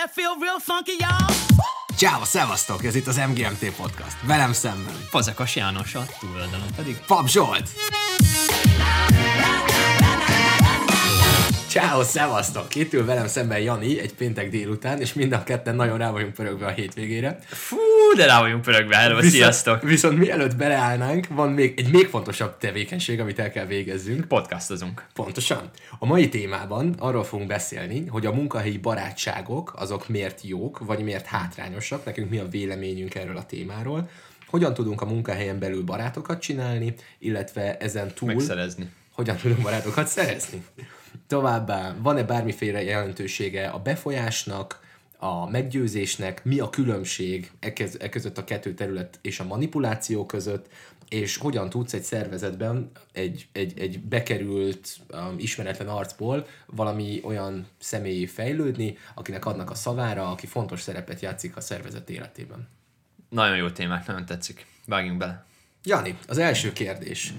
that feel real funky, y'all? Ciao, szevasztok! Ez itt az MGMT Podcast. Velem szemben. Fazekas János a túloldalon pedig. Pap Zsolt! Ciao, szevasztok! Itt ül velem szemben Jani egy péntek délután, és mind a ketten nagyon rá vagyunk pörögve a hétvégére. Fú, de rá vagyunk pörögve, hello, sziasztok! Viszont mielőtt beleállnánk, van még egy még fontosabb tevékenység, amit el kell végezzünk. Podcastozunk. Pontosan. A mai témában arról fogunk beszélni, hogy a munkahelyi barátságok azok miért jók, vagy miért hátrányosak, nekünk mi a véleményünk erről a témáról, hogyan tudunk a munkahelyen belül barátokat csinálni, illetve ezen túl Megszerezni. hogyan tudunk barátokat szerezni. Továbbá van-e bármiféle jelentősége a befolyásnak, a meggyőzésnek, mi a különbség e, e között a kettő terület és a manipuláció között, és hogyan tudsz egy szervezetben egy, egy, egy bekerült, um, ismeretlen arcból valami olyan személyé fejlődni, akinek adnak a szavára, aki fontos szerepet játszik a szervezet életében. Nagyon jó témák, nagyon tetszik. Vágjunk bele. Jani, az első kérdés.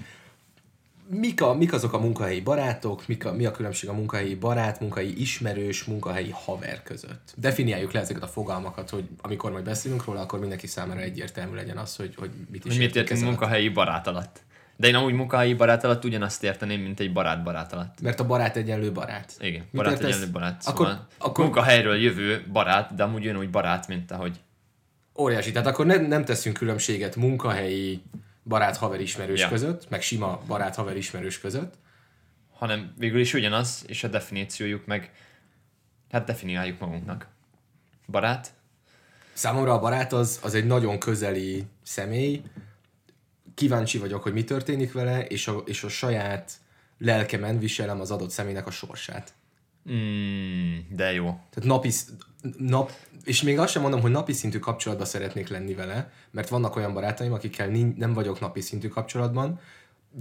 Mik, a, mik azok a munkahelyi barátok, mik a, mi a különbség a munkahelyi barát, munkahelyi ismerős, munkahelyi haver között? Definiáljuk le ezeket a fogalmakat, hogy amikor majd beszélünk róla, akkor mindenki számára egyértelmű legyen az, hogy, hogy mit is mit értünk munkahelyi barát alatt? De én amúgy munkahelyi barát alatt ugyanazt érteném, mint egy barát barát alatt. Mert a barát egyenlő barát. Igen, Mit barát értesz? egyenlő barát. Akkor, Szóval akkor munkahelyről jövő barát, de amúgy ugyanúgy barát, mint ahogy óriási. Tehát akkor ne, nem teszünk különbséget munkahelyi barát haver ismerős Ja. között, meg sima barát haver ismerős között. hanem végül is ugyanaz, és a definíciójuk meg, hát definiáljuk magunknak. Barát, Számomra a barát az, az egy nagyon közeli személy, kíváncsi vagyok, hogy mi történik vele, és a, és a saját lelkemen viselem az adott személynek a sorsát. mm, de jó. Tehát napi, nap, és még azt sem mondom, hogy napi szintű kapcsolatban szeretnék lenni vele, mert vannak olyan barátaim, akikkel nem vagyok napi szintű kapcsolatban,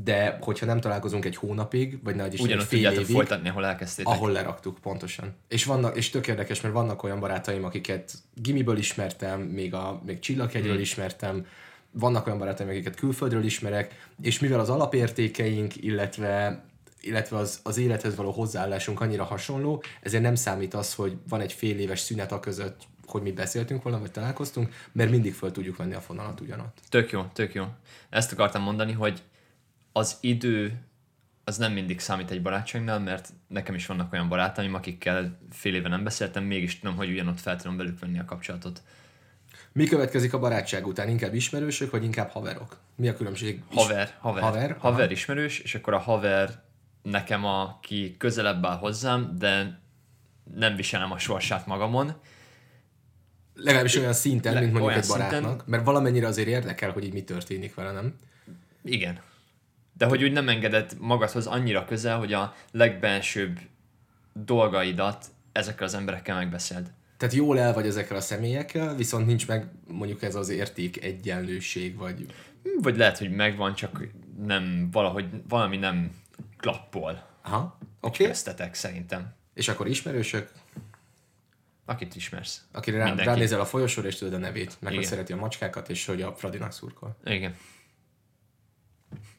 de hogyha nem találkozunk egy hónapig, vagy nagy is egy Ugyanott fél tudjátok évig, folytatni, ahol elkezdtétek. ahol leraktuk, pontosan. És, vannak, és tök érdekes, mert vannak olyan barátaim, akiket gimiből ismertem, még, a, még csillaghegyről Hmm. ismertem, vannak olyan barátaim, akiket külföldről ismerek, és mivel az alapértékeink, illetve illetve az, az élethez való hozzáállásunk annyira hasonló, ezért nem számít az, hogy van egy fél éves szünet a között, hogy mi beszéltünk volna, vagy találkoztunk, mert mindig föl tudjuk venni a fonalat ugyanott. Tök jó, tök jó. Ezt akartam mondani, hogy az idő az nem mindig számít egy barátságnál, mert nekem is vannak olyan barátaim, akikkel fél éve nem beszéltem, mégis tudom, hogy ugyanott fel tudom velük venni a kapcsolatot. Mi következik a barátság után? Inkább ismerősök, vagy inkább haverok? Mi a különbség? Haver, Haver? haver, haver ismerős, és akkor a haver nekem, aki közelebb áll hozzám, de nem viselem a sorsát magamon. Legalábbis olyan szinten, Le- mint mondjuk egy barátnak, szinten. mert valamennyire azért érdekel, hogy így mi történik vele, nem? Igen. De hogy úgy nem engedett magadhoz annyira közel, hogy a legbensőbb dolgaidat ezekkel az emberekkel megbeszéld. Tehát jól el vagy ezekkel a személyekkel, viszont nincs meg mondjuk ez az érték egyenlőség, vagy Vagy lehet, hogy megvan, csak nem valahogy valami nem klappol. aha, oké, Okay. Köztetek szerintem. és akkor ismerősök, Akit ismersz. akire rá, Mindenki. ránézel a folyosóra, és tudod a nevét, meg hogy szereti a macskákat, és hogy a Fradinak szurkol. Igen.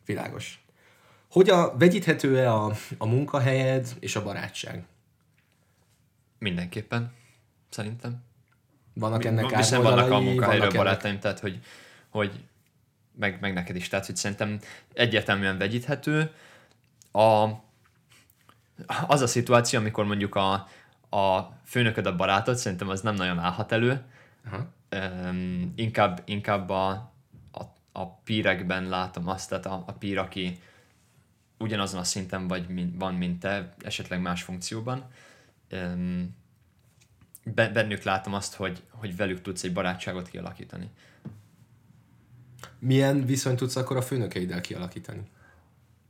Világos. Hogy a, vegyíthető-e a, a munkahelyed és a barátság? Mindenképpen. Szerintem. Vannak ennek Viszont vannak a munkahelyről vannak ennek- barátaim, tehát hogy, hogy meg, meg neked is, tehát hogy szerintem egyértelműen vegyíthető. A, az a szituáció, amikor mondjuk a, a főnököd a barátod, szerintem az nem nagyon állhat elő. Aha. Um, inkább, inkább a, a, a pírekben látom azt, tehát a, a pír, aki ugyanazon a szinten vagy, mint, van, mint te, esetleg más funkcióban. Um, be- bennük látom azt, hogy, hogy velük tudsz egy barátságot kialakítani. Milyen viszonyt tudsz akkor a főnökeiddel kialakítani?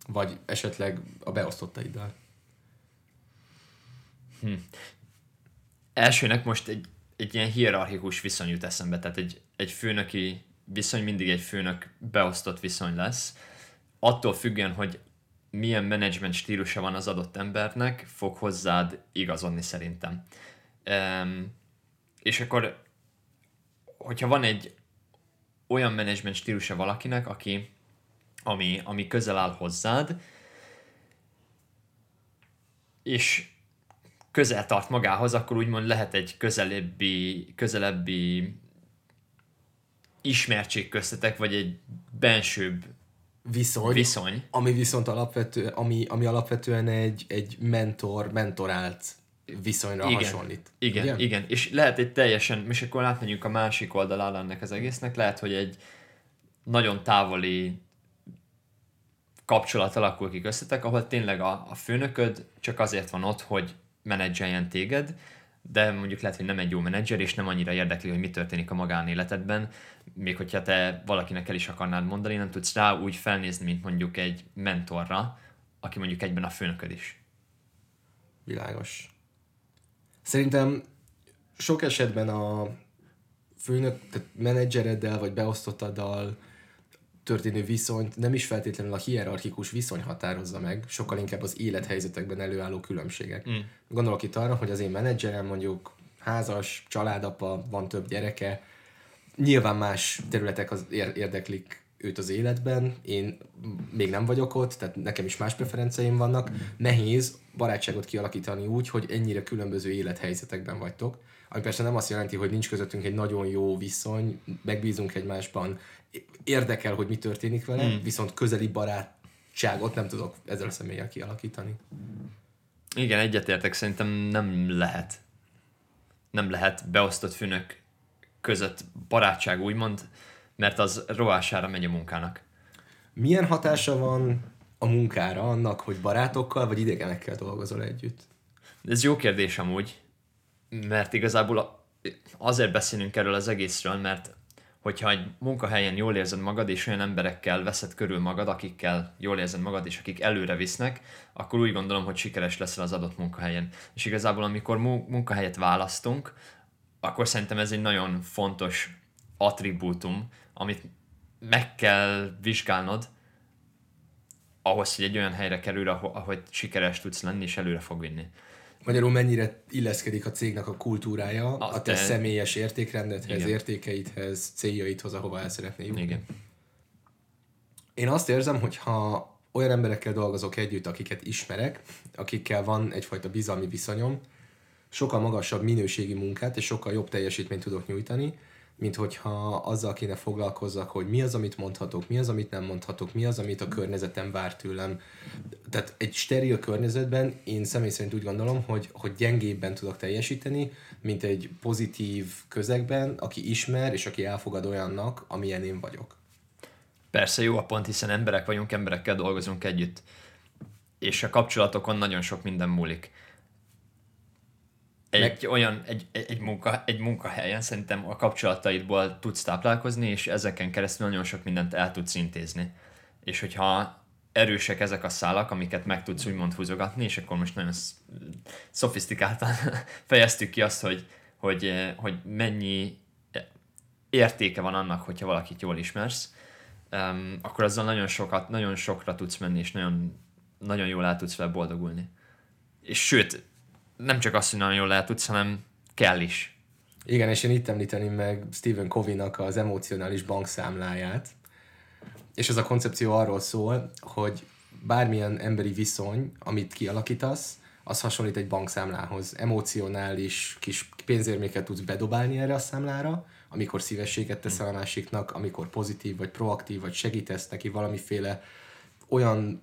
Vagy esetleg a beosztottaiddal? Elsőnek most egy, egy ilyen hierarchikus viszony jut eszembe, tehát egy, egy főnöki viszony mindig egy főnök beosztott viszony lesz. Attól függően, hogy milyen menedzsment stílusa van az adott embernek, fog hozzád igazodni szerintem. Um, és akkor, hogyha van egy olyan menedzsment stílusa valakinek, aki, ami, ami közel áll hozzád, és közel tart magához, akkor úgymond lehet egy közelebbi, közelebbi ismertség köztetek, vagy egy bensőbb Viszony, viszony. ami viszont alapvető, ami, ami alapvetően egy, egy mentor, mentorált viszonyra Igen. hasonlít. Igen, Ugye? igen. És lehet egy teljesen, és akkor átmegyünk a másik oldalára ennek az egésznek, lehet, hogy egy nagyon távoli kapcsolat alakul ki köztetek, ahol tényleg a, a főnököd csak azért van ott, hogy menedzseljen téged, de mondjuk lehet, hogy nem egy jó menedzser, és nem annyira érdekli, hogy mi történik a magánéletedben, még hogyha te valakinek el is akarnád mondani, nem tudsz rá úgy felnézni, mint mondjuk egy mentorra, aki mondjuk egyben a főnököd is. Világos. Szerintem sok esetben a főnök, tehát menedzsereddel vagy beosztottaddal történő viszonyt nem is feltétlenül a hierarchikus viszony határozza meg, sokkal inkább az élethelyzetekben előálló különbségek. Mm. Gondolok itt arra, hogy az én menedzserem mondjuk házas, családapa, van több gyereke, nyilván más területek az ér- érdeklik őt az életben, én még nem vagyok ott, tehát nekem is más preferenceim vannak. Nehéz barátságot kialakítani úgy, hogy ennyire különböző élethelyzetekben vagytok, ami persze nem azt jelenti, hogy nincs közöttünk egy nagyon jó viszony, megbízunk egymásban, érdekel, hogy mi történik vele, hmm. viszont közeli barátságot nem tudok ezzel a személlyel kialakítani. Igen, egyetértek, szerintem nem lehet. Nem lehet beosztott főnök között barátság, úgymond, mert az rovására megy a munkának. Milyen hatása van a munkára annak, hogy barátokkal vagy idegenekkel dolgozol együtt? Ez jó kérdés amúgy, mert igazából azért beszélünk erről az egészről, mert hogyha egy munkahelyen jól érzed magad, és olyan emberekkel veszed körül magad, akikkel jól érzed magad, és akik előre visznek, akkor úgy gondolom, hogy sikeres leszel az adott munkahelyen. És igazából, amikor mu- munkahelyet választunk, akkor szerintem ez egy nagyon fontos attribútum, amit meg kell vizsgálnod, ahhoz, hogy egy olyan helyre kerül, ahogy sikeres tudsz lenni, és előre fog vinni. Magyarul mennyire illeszkedik a cégnek a kultúrája a, A te te- személyes értékrendedhez, Igen. értékeidhez, céljaidhoz, ahova el szeretnél jutni. Igen. Én azt érzem, hogy ha olyan emberekkel dolgozok együtt, akiket ismerek, akikkel van egyfajta bizalmi viszonyom, sokkal magasabb minőségi munkát és sokkal jobb teljesítményt tudok nyújtani, mint hogyha azzal kéne foglalkozzak, hogy mi az, amit mondhatok, mi az, amit nem mondhatok, mi az, amit a környezetem vár tőlem. Tehát egy steril környezetben én személy szerint úgy gondolom, hogy, hogy gyengébben tudok teljesíteni, mint egy pozitív közegben, aki ismer és aki elfogad olyannak, amilyen én vagyok. Persze jó a pont, hiszen emberek vagyunk, emberekkel dolgozunk együtt. És a kapcsolatokon nagyon sok minden múlik. Egy Meg- olyan, egy, egy, egy, munka, egy munkahelyen szerintem a kapcsolataidból tudsz táplálkozni, és ezeken keresztül nagyon sok mindent el tudsz intézni. És hogyha erősek ezek a szálak, amiket meg tudsz úgymond húzogatni, és akkor most nagyon sz- szofisztikáltan fejeztük ki azt, hogy, hogy, eh, hogy mennyi értéke van annak, hogyha valakit jól ismersz, akkor azzal nagyon sokat, nagyon sokra tudsz menni, és nagyon, nagyon jól el tudsz vele boldogulni. És sőt, nem csak azt, hogy nagyon jól el tudsz, hanem kell is. Igen, és én itt említeném meg Stephen Covey-nak az emocionális bankszámláját. És ez a koncepció arról szól, hogy bármilyen emberi viszony, amit kialakítasz, az hasonlít egy bankszámlához. Emocionális kis pénzérméket tudsz bedobálni erre a számlára, amikor szívességet teszel a másiknak, amikor pozitív, vagy proaktív, vagy segítesz neki valamiféle olyan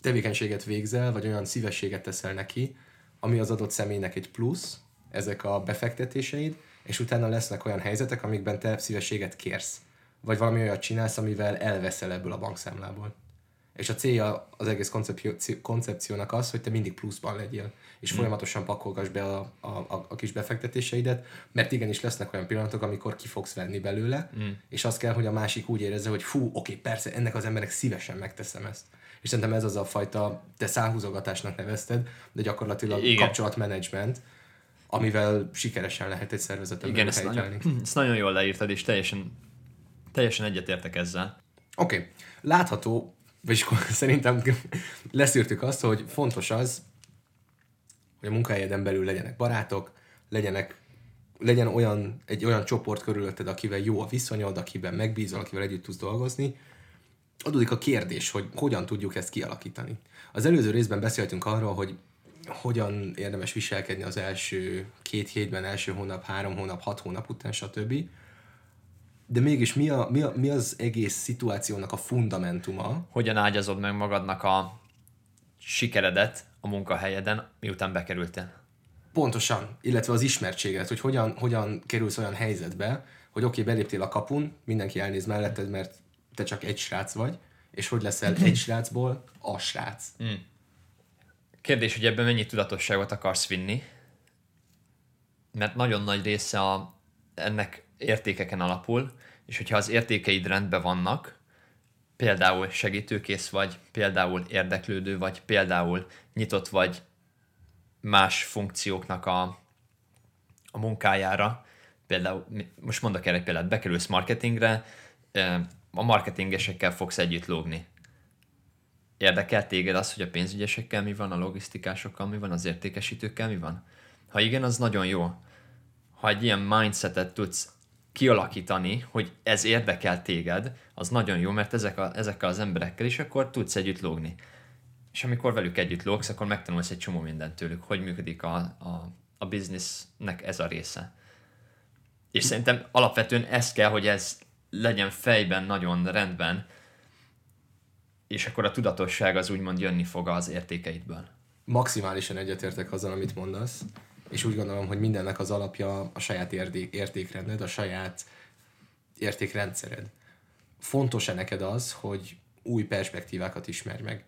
tevékenységet végzel, vagy olyan szívességet teszel neki, ami az adott személynek egy plusz, ezek a befektetéseid, és utána lesznek olyan helyzetek, amikben te szívességet kérsz. Vagy valami olyat csinálsz, amivel elveszel ebből a bankszámlából. És a célja az egész koncepció, koncepciónak az, hogy te mindig pluszban legyél, és folyamatosan pakolgass be a, a, a, a kis befektetéseidet, mert igenis lesznek olyan pillanatok, amikor ki fogsz venni belőle, mm. és az kell, hogy a másik úgy érezze, hogy fú, oké, persze, ennek az emberek szívesen megteszem ezt. És szerintem ez az a fajta, te szálhúzogatásnak nevezted, de gyakorlatilag Igen. kapcsolatmenedzsment, amivel sikeresen lehet egy szervezetet Igen, ezt nagyon, ezt nagyon jól leírtad, és teljesen, teljesen egyetértek ezzel. Oké, okay. látható, vagyis szerintem leszűrtük azt, hogy fontos az, hogy a munkahelyeden belül legyenek barátok, legyenek, legyen olyan, egy olyan csoport körülötted, akivel jó a viszonyod, akiben megbízol, akivel együtt tudsz dolgozni. Adódik a kérdés, hogy hogyan tudjuk ezt kialakítani. Az előző részben beszéltünk arról, hogy hogyan érdemes viselkedni az első két hétben, első hónap, három hónap, hat hónap után, stb. De mégis mi, a, mi, a, mi az egész szituációnak a fundamentuma? Hogyan ágyazod meg magadnak a sikeredet a munkahelyeden, miután bekerültél? Pontosan, illetve az ismertséget, hogy hogyan, hogyan kerülsz olyan helyzetbe, hogy oké, okay, beléptél a kapun, mindenki elnéz melletted, mert te csak egy srác vagy, és hogy leszel egy srácból a srác. Mm. Kérdés, hogy ebben mennyi tudatosságot akarsz vinni, mert nagyon nagy része a, ennek értékeken alapul, és hogyha az értékeid rendben vannak, például segítőkész vagy, például érdeklődő vagy, például nyitott vagy más funkcióknak a, a munkájára, például, most mondok erre egy példát, bekerülsz marketingre, a marketingesekkel fogsz együtt lógni. Érdekel téged az, hogy a pénzügyesekkel mi van, a logisztikásokkal mi van, az értékesítőkkel mi van? Ha igen, az nagyon jó. Ha egy ilyen mindsetet tudsz kialakítani, hogy ez érdekel téged, az nagyon jó, mert ezek a, ezekkel az emberekkel is akkor tudsz együtt lógni. És amikor velük együtt lógsz, akkor megtanulsz egy csomó mindent tőlük, hogy működik a, a, a biznisznek ez a része. És szerintem alapvetően ez kell, hogy ez legyen fejben nagyon rendben, és akkor a tudatosság az úgymond jönni fog az értékeidből. Maximálisan egyetértek azzal, amit mondasz, és úgy gondolom, hogy mindennek az alapja a saját értékrended, a saját értékrendszered. Fontos-e neked az, hogy új perspektívákat ismerj meg?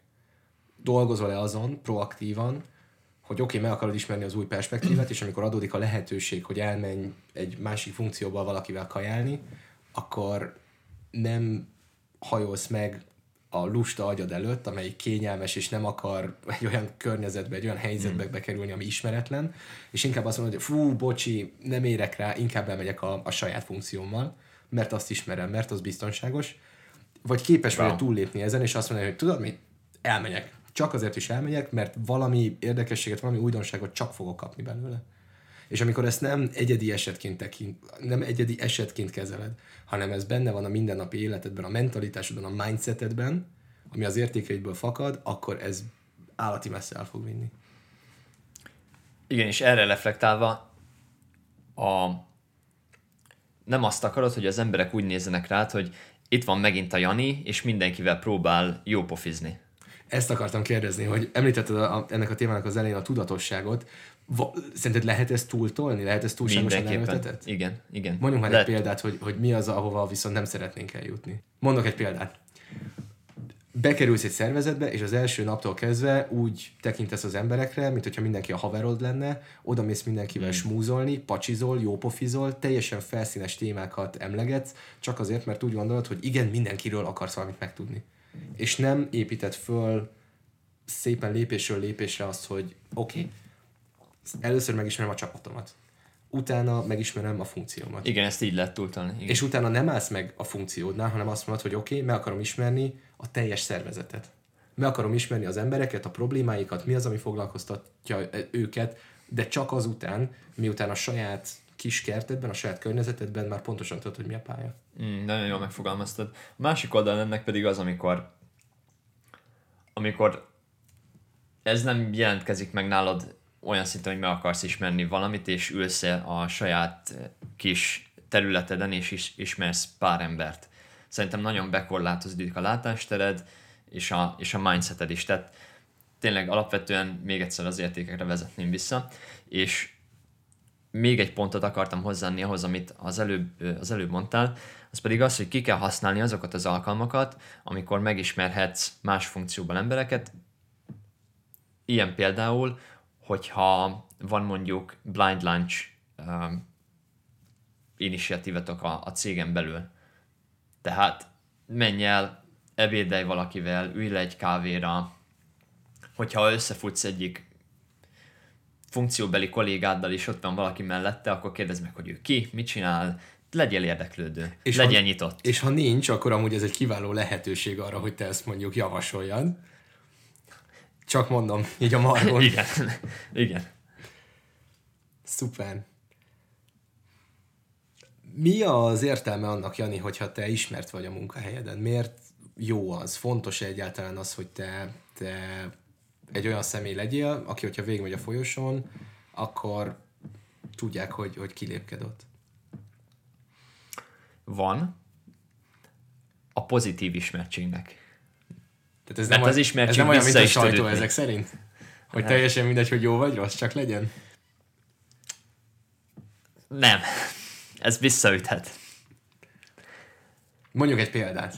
Dolgozol-e azon proaktívan, hogy oké, okay, meg akarod ismerni az új perspektívát, és amikor adódik a lehetőség, hogy elmenj egy másik funkcióba valakivel kajálni, akkor nem hajolsz meg a lusta agyad előtt, amely kényelmes, és nem akar egy olyan környezetbe, egy olyan helyzetbe hmm. bekerülni, ami ismeretlen, és inkább azt mondod, hogy fú, bocsi, nem érek rá, inkább elmegyek a, a saját funkciómmal, mert azt ismerem, mert az biztonságos, vagy képes wow. vagy túllépni ezen, és azt mondani, hogy tudod mit, elmegyek. Csak azért is elmegyek, mert valami érdekességet, valami újdonságot csak fogok kapni belőle. És amikor ezt nem egyedi esetként tekint, nem egyedi esetként kezeled, hanem ez benne van a mindennapi életedben, a mentalitásodban, a mindsetedben, ami az értékeidből fakad, akkor ez állati messze el fog vinni. Igen, és erre reflektálva a... nem azt akarod, hogy az emberek úgy nézzenek rád, hogy itt van megint a Jani, és mindenkivel próbál jó pofizni. Ezt akartam kérdezni, hogy említetted a, ennek a témának az elején a tudatosságot, Va, szerinted lehet ezt túltolni? Lehet ezt túlságosan erőltetett? Igen, igen. Mondjunk már lehet. egy példát, hogy, hogy mi az, ahova viszont nem szeretnénk eljutni. Mondok egy példát. Bekerülsz egy szervezetbe, és az első naptól kezdve úgy tekintesz az emberekre, mint hogyha mindenki a haverod lenne, oda mész mindenkivel hmm. smúzolni, pacsizol, jópofizol, teljesen felszínes témákat emlegetsz, csak azért, mert úgy gondolod, hogy igen, mindenkiről akarsz valamit megtudni. És nem épített föl szépen lépésről lépésre azt, hogy oké, okay, először megismerem a csapatomat. Utána megismerem a funkciómat. Igen, ezt így lehet túltani. És utána nem állsz meg a funkciódnál, hanem azt mondod, hogy oké, okay, meg akarom ismerni a teljes szervezetet. Meg akarom ismerni az embereket, a problémáikat, mi az, ami foglalkoztatja őket, de csak azután, miután a saját kis kertedben, a saját környezetedben már pontosan tudod, hogy mi a pálya. Mm, nagyon jól megfogalmaztad. A másik oldal ennek pedig az, amikor amikor ez nem jelentkezik meg nálad olyan szinten, hogy meg akarsz ismerni valamit, és ülsz a saját kis területeden, és is, ismersz pár embert. Szerintem nagyon bekorlátozódik a látástered, és a, és a mindseted is. Tehát tényleg alapvetően még egyszer az értékekre vezetném vissza, és még egy pontot akartam hozzáadni ahhoz, amit az előbb, az előbb mondtál, az pedig az, hogy ki kell használni azokat az alkalmakat, amikor megismerhetsz más funkcióban embereket, ilyen például, hogyha van mondjuk blind lunch um, initiatívetok a, a cégen belül. Tehát menj el, ebédelj valakivel, ülj le egy kávéra, hogyha összefutsz egyik funkcióbeli kollégáddal, és ott van valaki mellette, akkor kérdezd meg, hogy ő ki, mit csinál, legyél érdeklődő, és legyen ha, nyitott. És ha nincs, akkor amúgy ez egy kiváló lehetőség arra, hogy te ezt mondjuk javasoljad. Csak mondom, így a margon. Igen, igen. Szuper. Mi az értelme annak, Jani, hogyha te ismert vagy a munkahelyeden? Miért jó az? Fontos egyáltalán az, hogy te, te egy olyan személy legyél, aki, hogyha végigmegy a folyosón, akkor tudják, hogy, hogy kilépked ott. Van a pozitív ismertségnek. Tehát ez Mert nem, az ismertség ez nem olyan, mint a sajtó ezek szerint? Hogy Hát. teljesen mindegy, hogy jó vagy rossz, csak legyen. Nem. Ez visszaüthet. Mondjuk egy példát.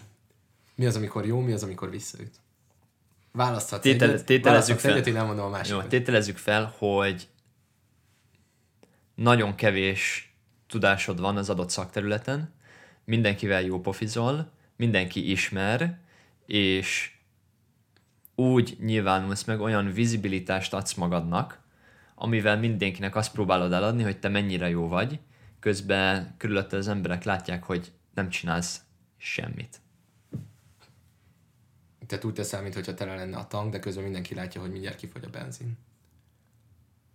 Mi az, amikor jó, mi az, amikor visszaüt? Választhatsz Tétel- egyet, tételezzük fel. egyet, én elmondom a Jó, másikat. tételezzük fel, hogy nagyon kevés tudásod van az adott szakterületen, mindenkivel jó pofizol, mindenki ismer, és úgy nyilvánulsz meg, olyan vizibilitást adsz magadnak, amivel mindenkinek azt próbálod eladni, hogy te mennyire jó vagy, közben körülötted az emberek látják, hogy nem csinálsz semmit. Te úgy teszel, mintha tele lenne a tank, de közben mindenki látja, hogy mindjárt kifogy a benzin.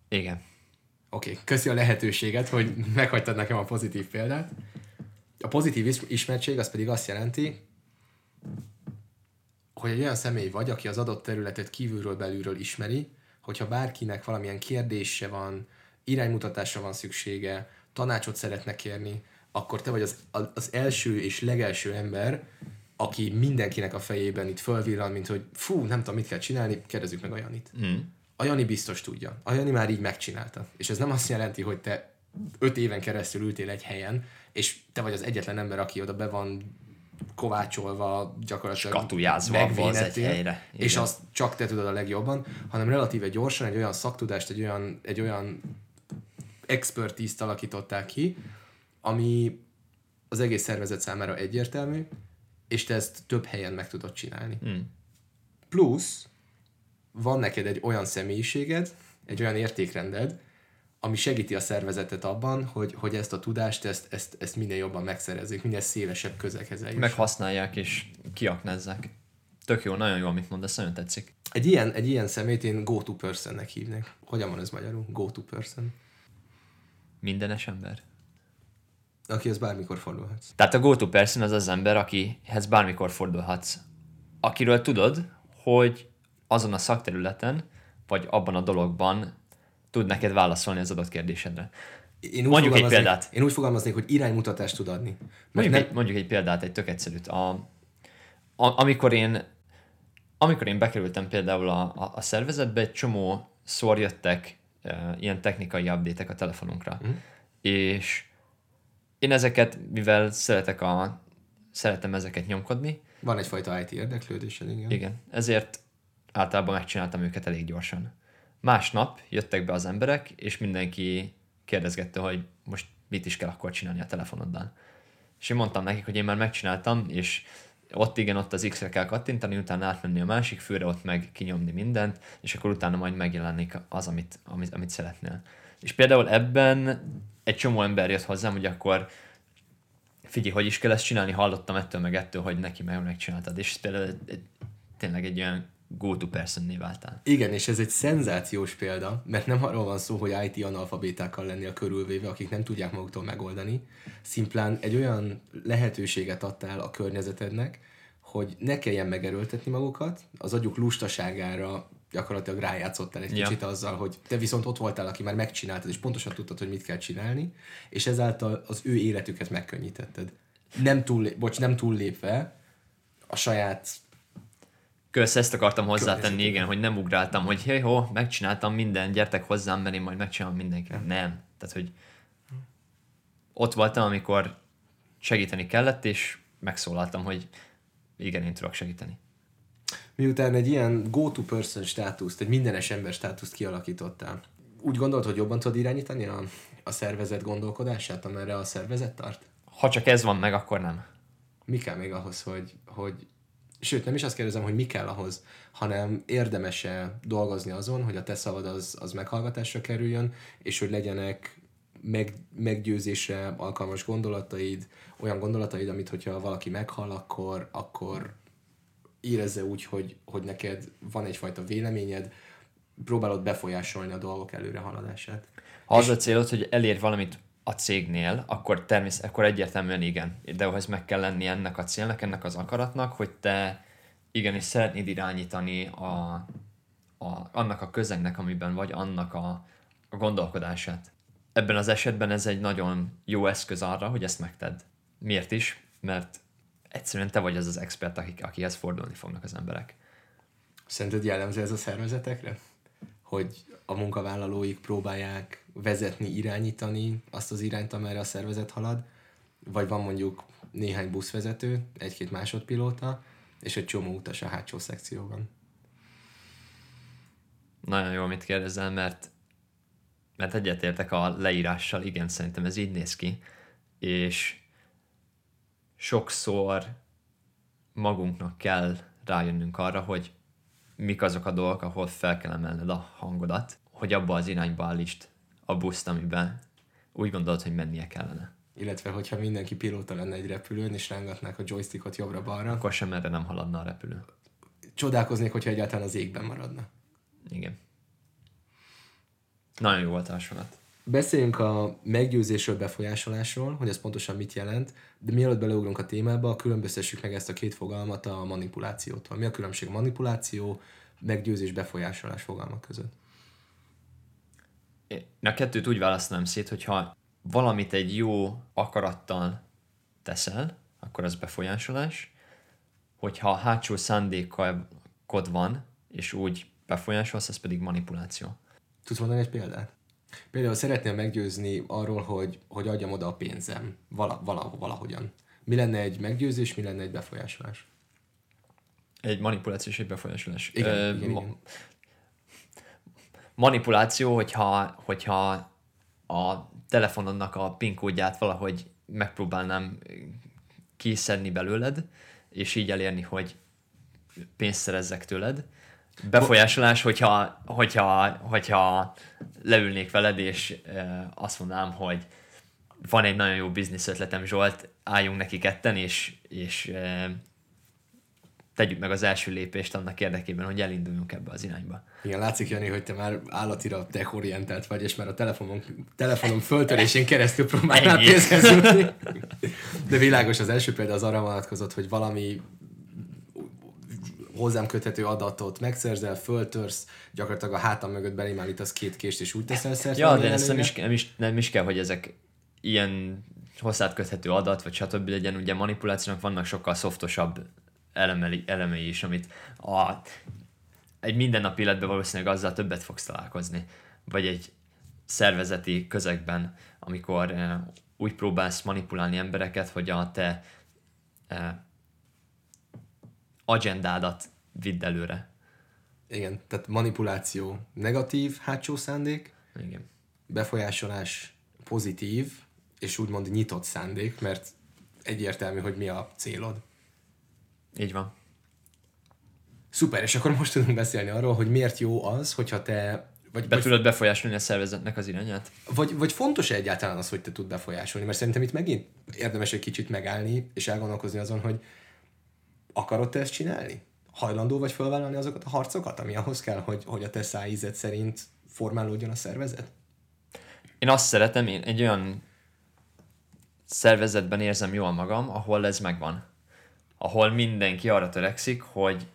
Igen. Oké, okay. köszi a lehetőséget, hogy meghagytad nekem a pozitív példát. A pozitív is- ismertség az pedig azt jelenti, hogy egy olyan személy vagy, aki az adott területet kívülről belülről ismeri, hogyha bárkinek valamilyen kérdése van, iránymutatásra van szüksége, tanácsot szeretne kérni, akkor te vagy az, az első és legelső ember, aki mindenkinek a fejében itt fölvillan, mint hogy fú, nem tudom, mit kell csinálni, kérdezzük meg a Janit. Mm. A Jani biztos tudja. A Jani már így megcsinálta. És ez nem azt jelenti, hogy te öt éven keresztül ültél egy helyen, és te vagy az egyetlen ember, aki oda be van kovácsolva, gyakorlatilag Skatujázva abba az egy helyre. És Igen. azt csak te tudod a legjobban, hanem relatíve gyorsan egy olyan szaktudást, egy olyan, egy olyan expertízt alakították ki, ami az egész szervezet számára egyértelmű, és te ezt több helyen meg tudod csinálni. Mm. Plusz van neked egy olyan személyiséged, egy olyan értékrended, ami segíti a szervezetet abban, hogy, hogy ezt a tudást, ezt, ezt, ezt minél jobban megszerezzék, minél szélesebb közeghez eljusson. Meg használják és kiaknázzák. Tök jó, nagyon jó, amit mondasz, nagyon tetszik. Egy ilyen, egy ilyen szemét én go-to personnek hívnék. Hogyan van ez magyarul? Go-to person. Mindenes ember. Akihez bármikor fordulhatsz. Tehát a go-to person az az ember, akihez bármikor fordulhatsz. Akiről tudod, hogy azon a szakterületen, vagy abban a dologban tud neked válaszolni az adott kérdésedre. Én úgy Mondjuk egy példát. Én úgy fogalmaznék, hogy iránymutatást tud adni. Mondjuk, nem, egy, mondjuk egy példát, egy tök egyszerűt. A, a, amikor, én, amikor én bekerültem például a, a, a szervezetbe, egy csomó szor jöttek e, ilyen technikai update a telefonunkra. Mhm. És én ezeket, mivel szeretek a, szeretem ezeket nyomkodni, van egyfajta IT érdeklődésed, igen. igen, ezért általában megcsináltam őket elég gyorsan. Másnap jöttek be az emberek, és mindenki kérdezgette, hogy most mit is kell akkor csinálni a telefonoddal. És én mondtam nekik, hogy én már megcsináltam, és ott igen, ott az X-re kell kattintani, utána átmenni a másik főre, ott meg kinyomni mindent, és akkor utána majd megjelenik az, amit, amit, amit szeretnél. És például ebben egy csomó ember jött hozzám, hogy akkor figyelj, hogy is kell ezt csinálni, hallottam ettől meg ettől, hogy neki meg megcsináltad. És például tényleg egy olyan go-to person váltál. Igen, és ez egy szenzációs példa, mert nem arról van szó, hogy IT analfabétákkal lennél körülvéve, akik nem tudják maguktól megoldani. Szimplán egy olyan lehetőséget adtál a környezetednek, hogy ne kelljen megerőltetni magukat, az agyuk lustaságára gyakorlatilag rájátszottál egy Ja. kicsit azzal, hogy te viszont ott voltál, aki már megcsináltad, és pontosan tudtad, hogy mit kell csinálni, és ezáltal az ő életüket megkönnyítetted. Nem túl, bocs, nem túllépve a saját Kösz, ezt akartam hozzátenni, igen, hogy nem ugráltam, hogy hé, ho, megcsináltam minden, gyertek hozzám, mert én majd megcsinálom mindenkinek. Nem. Tehát, hogy ott voltam, amikor segíteni kellett, és megszólaltam, hogy igen, én tudok segíteni. Miután egy ilyen go-to person státuszt, egy mindenes ember státuszt kialakítottál, úgy gondolod, hogy jobban tudod irányítani a, a szervezet gondolkodását, amerre a szervezet tart? Ha csak ez van meg, akkor nem. Mi kell még ahhoz, hogy, hogy sőt, nem is azt kérdezem, hogy mi kell ahhoz, hanem érdemese dolgozni azon, hogy a te szavad az, az meghallgatásra kerüljön, és hogy legyenek meg, meggyőzésre alkalmas gondolataid, olyan gondolataid, amit hogyha valaki meghall, akkor, akkor érezze úgy, hogy, hogy neked van egyfajta véleményed, próbálod befolyásolni a dolgok előre haladását. Ha az a célod, hogy elér valamit a cégnél, akkor természet, akkor egyértelműen igen. De ahhoz meg kell lenni ennek a célnak, ennek az akaratnak, hogy te igenis szeretnéd irányítani a, a, annak a közegnek, amiben vagy, annak a, a gondolkodását. Ebben az esetben ez egy nagyon jó eszköz arra, hogy ezt megtedd. Miért is? Mert egyszerűen te vagy az az expert, akik, akihez fordulni fognak az emberek. Szerinted jellemző ez a szervezetekre? Hogy a munkavállalóik próbálják vezetni, irányítani azt az irányt, amerre a szervezet halad, vagy van mondjuk néhány buszvezető, egy-két másodpilóta, és egy csomó utas a hátsó szekcióban. Nagyon jó, amit kérdezel, mert, mert egyetértek a leírással, igen, szerintem ez így néz ki, és sokszor magunknak kell rájönnünk arra, hogy mik azok a dolgok, ahol fel kell emelned a hangodat, hogy abba az irányba állítsd a buszt, amiben úgy gondolod, hogy mennie kellene. Illetve, hogyha mindenki pilóta lenne egy repülőn, és rángatnák a joystickot jobbra-balra. Akkor sem erre nem haladna a repülő. Csodálkoznék, hogyha egyáltalán az égben maradna. Igen. Nagyon jó volt a hasonlat. Beszéljünk a meggyőzésről, befolyásolásról, hogy ez pontosan mit jelent, de mielőtt beleugrunk a témába, különböztessük meg ezt a két fogalmat a manipulációtól. Mi a különbség a manipuláció, meggyőzés, befolyásolás fogalmak között? Én a kettőt úgy választanám szét, hogyha valamit egy jó akarattal teszel, akkor az befolyásolás. Hogyha hátsó szándékod van, és úgy befolyásolsz, az pedig manipuláció. Tudsz mondani egy példát? Például szeretném meggyőzni arról, hogy, hogy adjam oda a pénzem vala, vala, valahogyan. Mi lenne egy meggyőzés, mi lenne egy befolyásolás? Egy manipuláció és egy befolyásolás. Igen, Ö, igen, ma- igen. Manipuláció, hogyha, hogyha a telefonodnak a PIN kódját valahogy megpróbálnám kiszedni belőled, és így elérni, hogy pénzt szerezzek tőled. Befolyásolás, hogyha, hogyha, hogyha leülnék veled, és azt mondanám, hogy van egy nagyon jó biznisz ötletem, Zsolt, álljunk neki ketten, és, és tegyük meg az első lépést annak érdekében, hogy elinduljunk ebbe az irányba. Igen, látszik, Jani, hogy te már állatira tech-orientált vagy, és már a telefonon, telefonon föltörésén keresztül próbálnál pénzhez jutni. De világos, az első példa az arra vonatkozott, hogy valami hozzám köthető adatot megszerzel, föltörsz, gyakorlatilag a hátam mögött belém állítasz két kést, és úgy teszel szert. Ja, de ezt nem is, nem, is, nem is kell, hogy ezek ilyen hozzád köthető adat, vagy stb. legyen. Ugye manipulációnak vannak sokkal szoftosabb elemei, elemei is, amit a, egy mindennapi életben valószínűleg azzal többet fogsz találkozni. Vagy egy szervezeti közegben, amikor eh, úgy próbálsz manipulálni embereket, hogy a te eh, agendádat vidd előre. Igen, tehát manipuláció negatív hátsó szándék, Igen. befolyásolás pozitív, és úgymond nyitott szándék, mert egyértelmű, hogy mi a célod. Így van. Szuper, és akkor most tudunk beszélni arról, hogy miért jó az, hogyha te, vagy, Be vagy, tudod befolyásolni a szervezetnek az irányát? vagy, vagy fontos egyáltalán az, hogy te tud befolyásolni, mert szerintem itt megint érdemes egy kicsit megállni, és elgondolkozni azon, hogy akarod te ezt csinálni? Hajlandó vagy felvállalni azokat a harcokat, ami ahhoz kell, hogy, hogy a te szájízed szerint formálódjon a szervezet? Én azt szeretem, én egy olyan szervezetben érzem jól magam, ahol ez megvan. Ahol mindenki arra törekszik, hogy,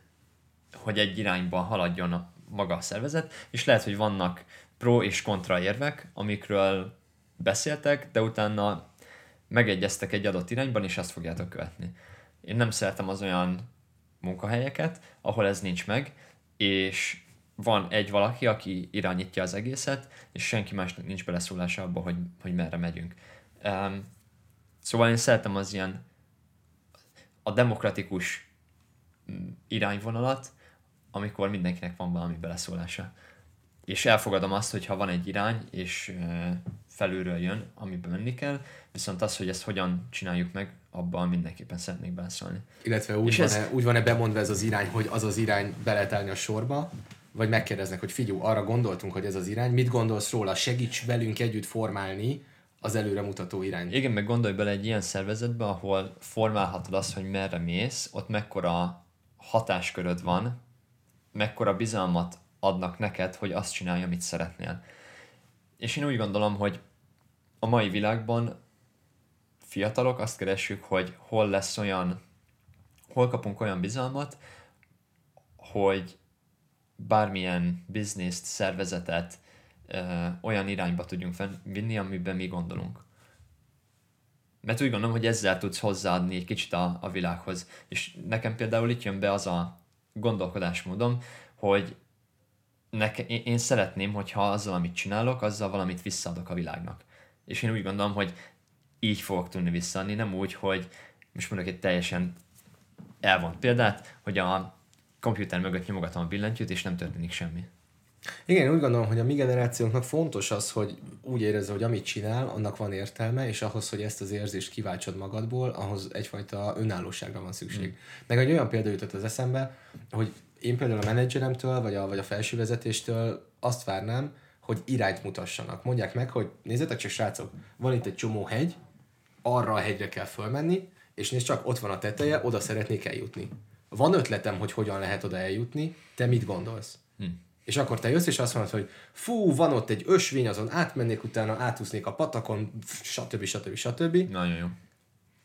hogy egy irányba haladjon a maga a szervezet, és lehet, hogy vannak pro és kontra érvek, amikről beszéltek, de utána megegyeztek egy adott irányban, és azt fogjátok követni. Én nem szeretem az olyan munkahelyeket, ahol ez nincs meg, és van egy valaki, aki irányítja az egészet, és senki másnak nincs beleszólása abba, hogy, hogy merre megyünk. Um, szóval én szeretem az ilyen a demokratikus mm, irányvonalat, amikor mindenkinek van valami beleszólása. És elfogadom azt, hogy ha van egy irány, és ö, felülről jön, amiben menni kell, viszont az, hogy ezt hogyan csináljuk meg, abban mindenképpen szeretnék beleszólni. Illetve úgy van-e, ez- úgy van-e bemondva ez az irány, hogy az az irány be lehet állni a sorba, vagy megkérdeznek, hogy figyú, arra gondoltunk, hogy ez az irány, mit gondolsz róla, segíts velünk együtt formálni az előremutató irányt. Igen, meg gondolj bele egy ilyen szervezetbe, ahol formálhatod azt, hogy merre mész, ott mekkora hatásköröd van, mekkora bizalmat adnak neked, hogy azt csinálja, amit szeretnél. És én úgy gondolom, hogy a mai világban fiatalok azt keressük, hogy hol lesz olyan, hol kapunk olyan bizalmat, hogy bármilyen bizniszt, szervezetet ö, olyan irányba tudjunk vinni, amiben mi gondolunk. Mert úgy gondolom, hogy ezzel tudsz hozzáadni egy kicsit a, a világhoz. És nekem például itt jön be az a gondolkodásmódom, hogy neke, én, én szeretném, hogyha azzal, amit csinálok, azzal valamit visszaadok a világnak. És én úgy gondolom, hogy így fogok tudni visszaadni, nem úgy, hogy most mondok egy teljesen elvont példát, hogy a komputer mögött nyomogatom a billentyűt, és nem történik semmi. Igen, úgy gondolom, hogy a mi generációnknak fontos az, hogy úgy érezze, hogy amit csinál, annak van értelme, és ahhoz, hogy ezt az érzést kiváltsad magadból, ahhoz egyfajta önállóságra van szükség. Mm. Meg egy olyan példa jutott az eszembe, hogy én például a menedzseremtől, vagy a, vagy a felső vezetéstől azt várnám, hogy irányt mutassanak. Mondják meg, hogy nézzétek csak srácok, van itt egy csomó hegy, arra a hegyre kell fölmenni, és nézd csak, ott van a teteje, oda szeretnék eljutni. Van ötletem, hogy hogyan lehet oda eljutni, te mit gondolsz? Hm. És akkor te jössz, és azt mondod, hogy fú, van ott egy ösvény, azon átmennék, utána átúsznék a patakon, stb. stb. stb. Nagyon jó.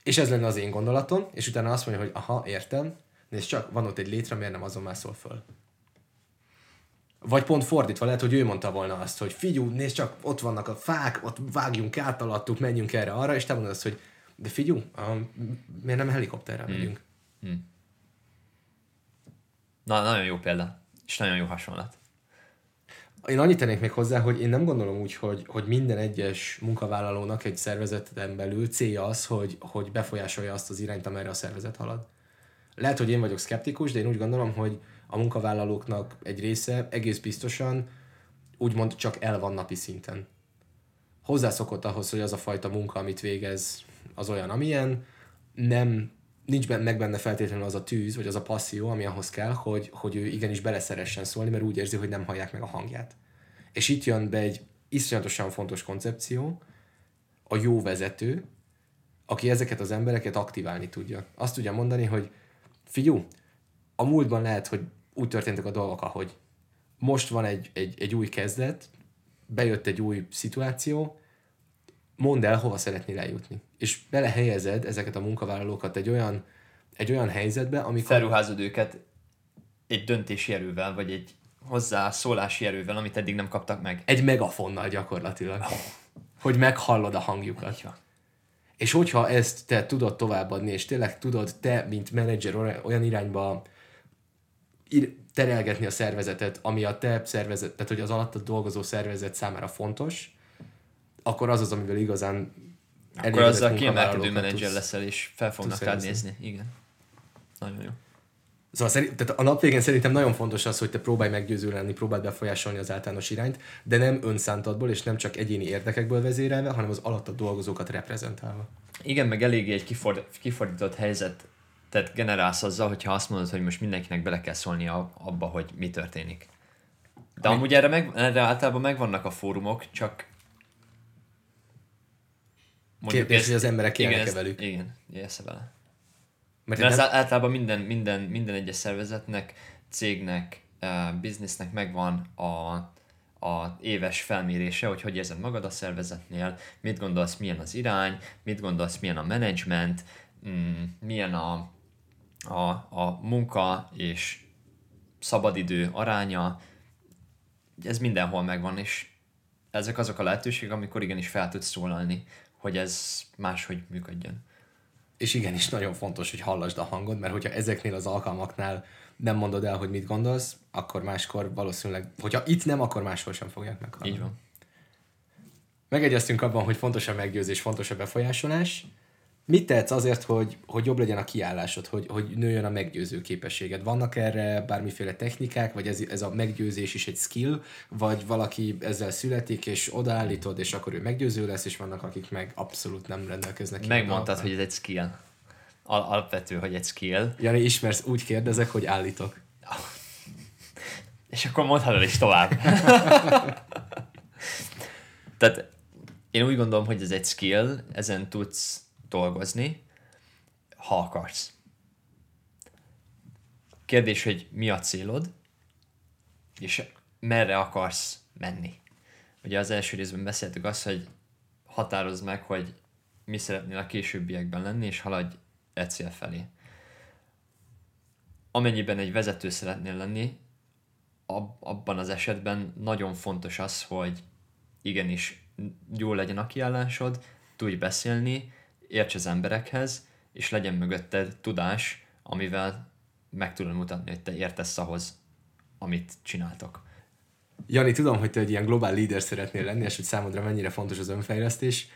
És ez lenne az én gondolatom, és utána azt mondja, hogy aha, értem, nézd csak, van ott egy létre, miért nem azon mászol föl. Vagy pont fordítva, lehet, hogy ő mondta volna azt, hogy figyú, nézd csak, ott vannak a fák, ott vágjunk át alattuk, menjünk erre arra, és te mondod azt, hogy de figyú, miért nem helikopterrel hmm. megyünk? Hmm. Na, nagyon jó példa, és nagyon jó hasonlat. Én annyit tennék még hozzá, hogy én nem gondolom úgy, hogy, hogy minden egyes munkavállalónak egy szervezeten belül célja az, hogy, hogy befolyásolja azt az irányt, amerre a szervezet halad. Lehet, hogy én vagyok szkeptikus, de én úgy gondolom, hogy a munkavállalóknak egy része egész biztosan úgymond csak el van napi szinten. Hozzászokott ahhoz, hogy az a fajta munka, amit végez, az olyan, amilyen, nem, nincs benne, meg benne feltétlenül az a tűz, vagy az a passzió, ami ahhoz kell, hogy, hogy ő igenis beleszeressen szólni, mert úgy érzi, hogy nem hallják meg a hangját. És itt jön be egy iszonyatosan fontos koncepció, a jó vezető, aki ezeket az embereket aktiválni tudja. Azt tudja mondani, hogy figyú, a múltban lehet, hogy úgy történtek a dolgok, ahogy most van egy, egy, egy új kezdet, bejött egy új szituáció, mondd el, hova szeretnél eljutni. És belehelyezed ezeket a munkavállalókat egy olyan, egy olyan helyzetbe, amikor... Felruházod őket egy döntési erővel, vagy egy hozzászólási erővel, amit eddig nem kaptak meg. Egy megafonnal gyakorlatilag. Oh. Hogy meghallod a hangjukat. Ja. És hogyha ezt te tudod továbbadni, és tényleg tudod te, mint menedzser olyan irányba terelgetni a szervezetet, ami a te szervezet, tehát hogy az alatt dolgozó szervezet számára fontos, akkor az az, amivel igazán Akkor azzal kiemelkedő menedzser leszel, és fel fognak rád nézni. Igen. Nagyon jó. Szóval szerint, tehát a nap végén szerintem nagyon fontos az, hogy te próbálj meggyőző lenni, próbáld befolyásolni az általános irányt, de nem önszántadból és nem csak egyéni érdekekből vezérelve, hanem az alattad dolgozókat reprezentálva. Igen, meg eléggé egy kiford, kifordított helyzet tehát generálsz azzal, hogyha azt mondod, hogy most mindenkinek bele kell szólni abba, hogy mi történik. De amúgy erre, meg, erre általában megvannak a fórumok, csak Kérdés, hogy az emberek élnek velük. Igen, élsz vele. Mert, Mert nem... általában minden, minden, minden egyes szervezetnek, cégnek, biznisznek megvan a, a éves felmérése, hogy hogy érzed magad a szervezetnél, mit gondolsz, milyen az irány, mit gondolsz, milyen a menedzsment, mm, milyen a, a, a munka és szabadidő aránya, ez mindenhol megvan, és ezek azok a lehetőségek, amikor igenis fel tudsz szólalni hogy ez máshogy működjön. És igenis nagyon fontos, hogy hallasd a hangod, mert hogyha ezeknél az alkalmaknál nem mondod el, hogy mit gondolsz, akkor máskor valószínűleg, hogyha itt nem, akkor máshol sem fogják meghallani. Így van. Megegyeztünk abban, hogy fontos a meggyőzés, fontos a befolyásolás, Mit tetsz azért, hogy, hogy jobb legyen a kiállásod, hogy, hogy nőjön a meggyőző képességed? Vannak erre bármiféle technikák, vagy ez, ez a meggyőzés is egy skill, vagy valaki ezzel születik, és odaállítod, és akkor ő meggyőző lesz, és vannak, akik meg abszolút nem rendelkeznek. Megmondtad, hogy ez egy skill. Al- alapvető, hogy egy skill. Jani, ismersz, úgy kérdezek, hogy állítok. És akkor mondhatod is tovább. Tehát én úgy gondolom, hogy ez egy skill, ezen tudsz dolgozni, ha akarsz. Kérdés, hogy mi a célod, és merre akarsz menni. Ugye az első részben beszéltük azt, hogy határozd meg, hogy mi szeretnél a későbbiekben lenni, és haladj egy cél felé. Amennyiben egy vezető szeretnél lenni, ab, abban az esetben nagyon fontos az, hogy igenis jól legyen a kiállásod, tudj beszélni, érts az emberekhez, és legyen mögötted tudás, amivel meg tudod mutatni, hogy te értesz ahhoz, amit csináltok. Jani, tudom, hogy te egy ilyen globál leader szeretnél lenni, és hogy számodra mennyire fontos az önfejlesztés.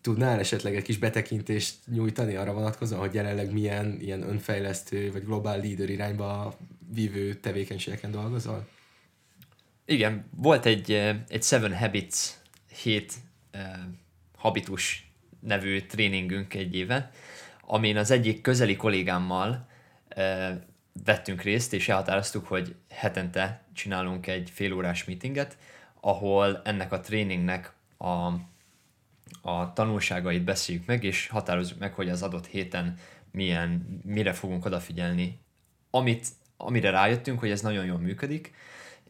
Tudnál esetleg egy kis betekintést nyújtani arra vonatkozóan, hogy jelenleg milyen ilyen önfejlesztő vagy globál leader irányba vívő tevékenységeken dolgozol? Igen, volt egy, egy Seven Habits 7 uh, habitus nevű tréningünk egy éve, amin az egyik közeli kollégámmal uh, vettünk részt, és elhatároztuk, hogy hetente csinálunk egy félórás meetinget, ahol ennek a tréningnek a, a tanulságait beszéljük meg, és határozzuk meg, hogy az adott héten milyen, mire fogunk odafigyelni. Amit, amire rájöttünk, hogy ez nagyon jól működik,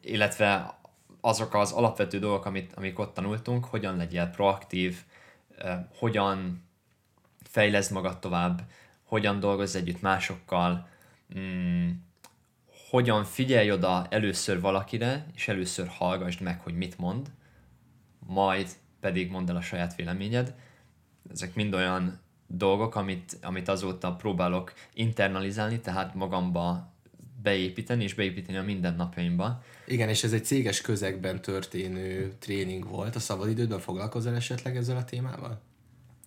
illetve azok az alapvető dolgok, amit, amik ott tanultunk, hogyan legyél proaktív, hogyan fejleszd magad tovább, hogyan dolgozz együtt másokkal, mm, hogyan figyelj oda először valakire, és először hallgassd meg, hogy mit mond, majd pedig mondd el a saját véleményed. Ezek mind olyan dolgok, amit, amit azóta próbálok internalizálni, tehát magamba beépíteni, és beépíteni a mindennapjaimba. Igen, és ez egy céges közegben történő tréning volt. A szabadidődben foglalkozol esetleg ezzel a témával?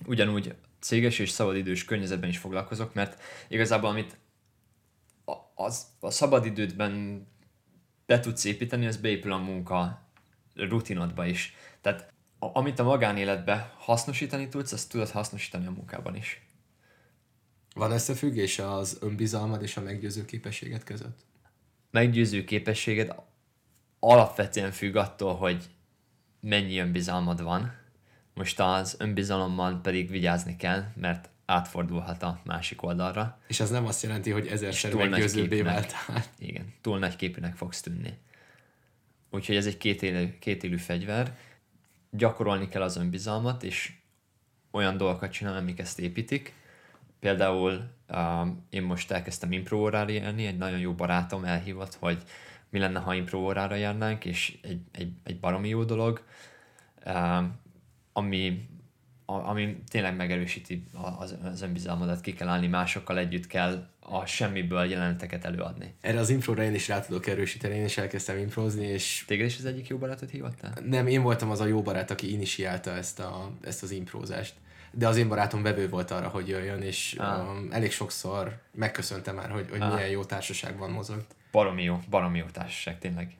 Ugyanúgy céges és szabadidős környezetben is foglalkozok, mert igazából amit az, a szabadidődben be tudsz építeni, az beépül a munka rutinodba is. Tehát a, amit a magánéletbe hasznosítani tudsz, azt tudod hasznosítani a munkában is. Van összefüggés az önbizalmad és a meggyőző képességed között? Meggyőző képességed alapvetően függ attól, hogy mennyi önbizalmad van. Most az önbizalommal pedig vigyázni kell, mert átfordulhat a másik oldalra. És ez nem azt jelenti, hogy ezerszer meggyőzőbbé váltál. Igen, túl nagy képűnek fogsz tűnni. Úgyhogy ez egy kétélű, kétélű fegyver. Gyakorolni kell az önbizalmat, és olyan dolgokat csinálni, amik ezt építik. Például um, én most elkezdtem improórára járni, egy nagyon jó barátom elhívott, hogy mi lenne, ha improórára járnánk, és egy, egy, egy baromi jó dolog, um, ami ami tényleg megerősíti az, az önbizalmadat, ki kell állni, másokkal együtt kell a semmiből jeleneteket előadni. Erre az improra én is rá tudok erősíteni, én is elkezdtem improzni, és... Téged is az egyik jó barátot hívattál? Nem, én voltam az a jó barát, aki initiálta ezt, a, ezt az improzást. De az én barátom vevő volt arra, hogy jöjjön, és ah. um, elég sokszor megköszöntem már, hogy, hogy ah. milyen jó társaságban mozogt. Baromi jó, baromi jó társaság, tényleg.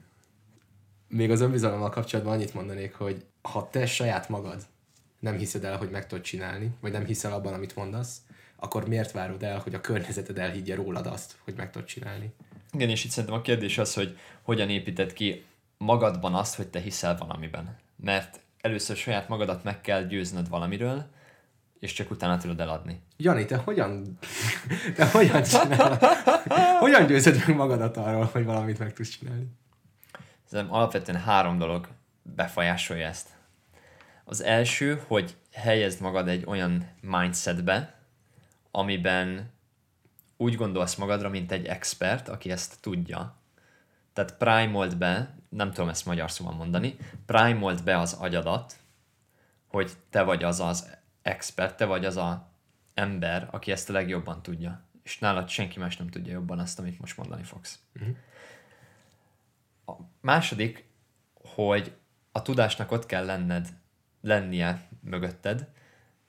Még az önbizalommal kapcsolatban annyit mondanék, hogy ha te saját magad nem hiszed el, hogy meg tudod csinálni, vagy nem hiszel abban, amit mondasz, akkor miért várod el, hogy a környezeted elhiggye rólad azt, hogy meg tudod csinálni? Igen, és itt szerintem a kérdés az, hogy hogyan építed ki magadban azt, hogy te hiszel valamiben. Mert először saját magadat meg kell győznöd valamiről, és csak utána tudod eladni. Jani, te hogyan, te hogyan csinálod? hogyan győzöd meg magadat arról, hogy valamit meg tudsz csinálni? Szerintem alapvetően három dolog befolyásolja ezt. Az első, hogy helyezd magad egy olyan mindsetbe, amiben úgy gondolsz magadra, mint egy expert, aki ezt tudja. Tehát primold be, nem tudom ezt magyar szóval mondani, primold be az agyadat, hogy te vagy az az expert, te vagy az a ember, aki ezt a legjobban tudja. És nálad senki más nem tudja jobban azt, amit most mondani fogsz. Uh-huh. A második, hogy a tudásnak ott kell lenned lennie mögötted,